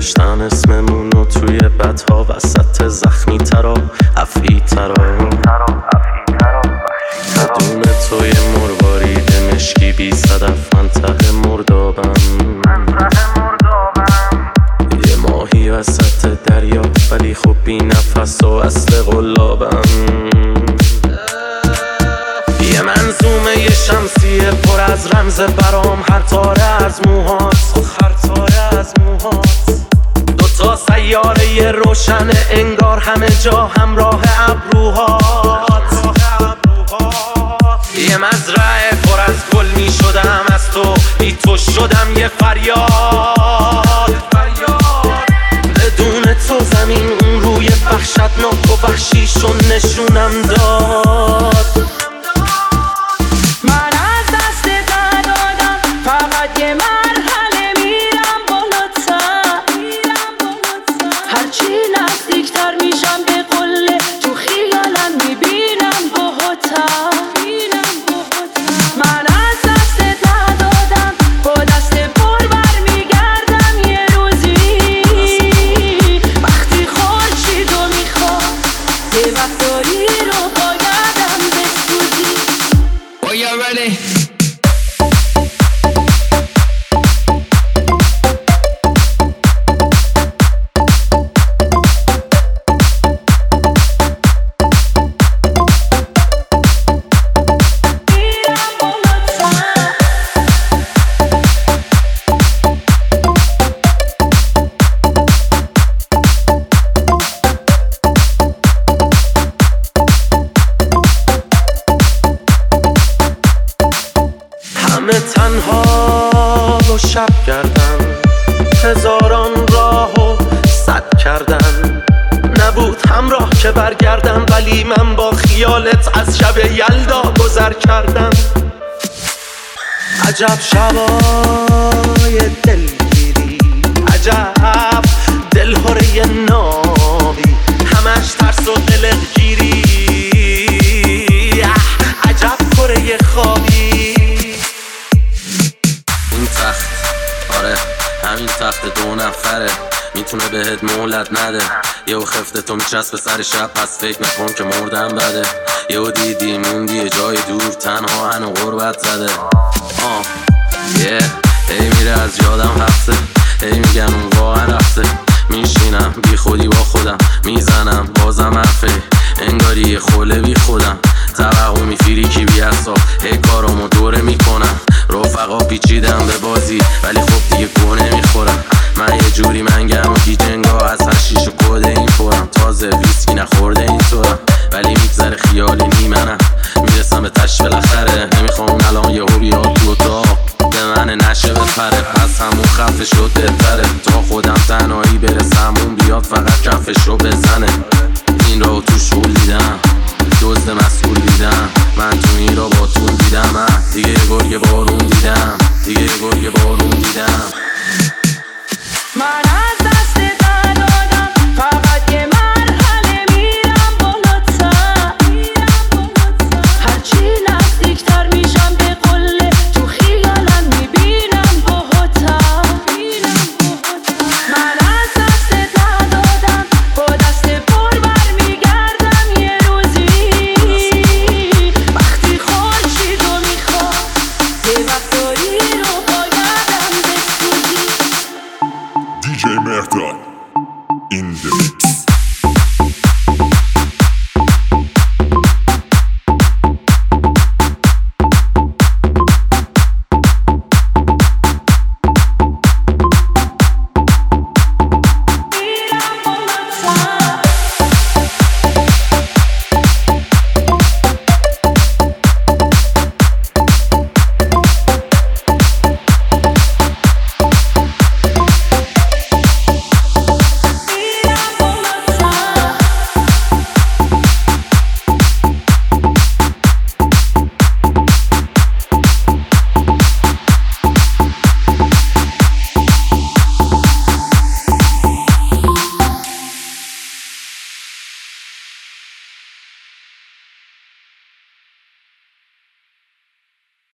نوشتن اسممونو توی بدها وسط زخمی ترا افعی ترا بدون توی مروارید مشکی بی صدف منطقه مردابم یه ماهی وسط دریا ولی خب بی نفس و اصل غلابم یه منظومه یه شمسیه پر از رمز برام هر تاره از موهات جا همراه ابروهات. یه مزرعه پر از گل می شدم از تو بی تو شدم یه فریاد. بدون تو زمین اون روی وحشتناک و نشونم داد. و شب کردن هزاران راه و صد کردن. نبود همراه که برگردم ولی من با خیالت از شب یلدا گذر کردم. عجب شبای دلگیری عجب دلهوره همین تخت دو نفره. می‌تونه بهت مهلت نده. یهو خفته تو میچسب سر شب. پس فکر نکن که مردم بده. یهو دیدی موندی جای دور. تنها هنو غربت زده. آه یه هی میره از یادم هفته هی میگن اون واقعا رفته. میشینم بی خودی با خودم. می‌زنم بازم حرفه. انگاری خوله بی خودم. توقع میفیری کی بی اصاب هی می‌کنم رفقا پیچیدم به بازی ولی خب دیگه گو نمی‌خورم. من یه جوری منگم و گیجنگا از هشیش و کده این پرم تازه ویسکی نخورده اینطورم ولی میگذره خیالی نیمنم می‌رسم به تش بالاخره نمی‌خوام الان یه بیاد تو اتاق. به من نشه بپره پس همون خفه شد بهتره تا خودم تنهایی برسم اون بیاد فقط کفش رو بزنه. این رو تو شول دیدم دزد مسئول دیدم. من تو این را با طول دیدم من دیگه گرگ بارون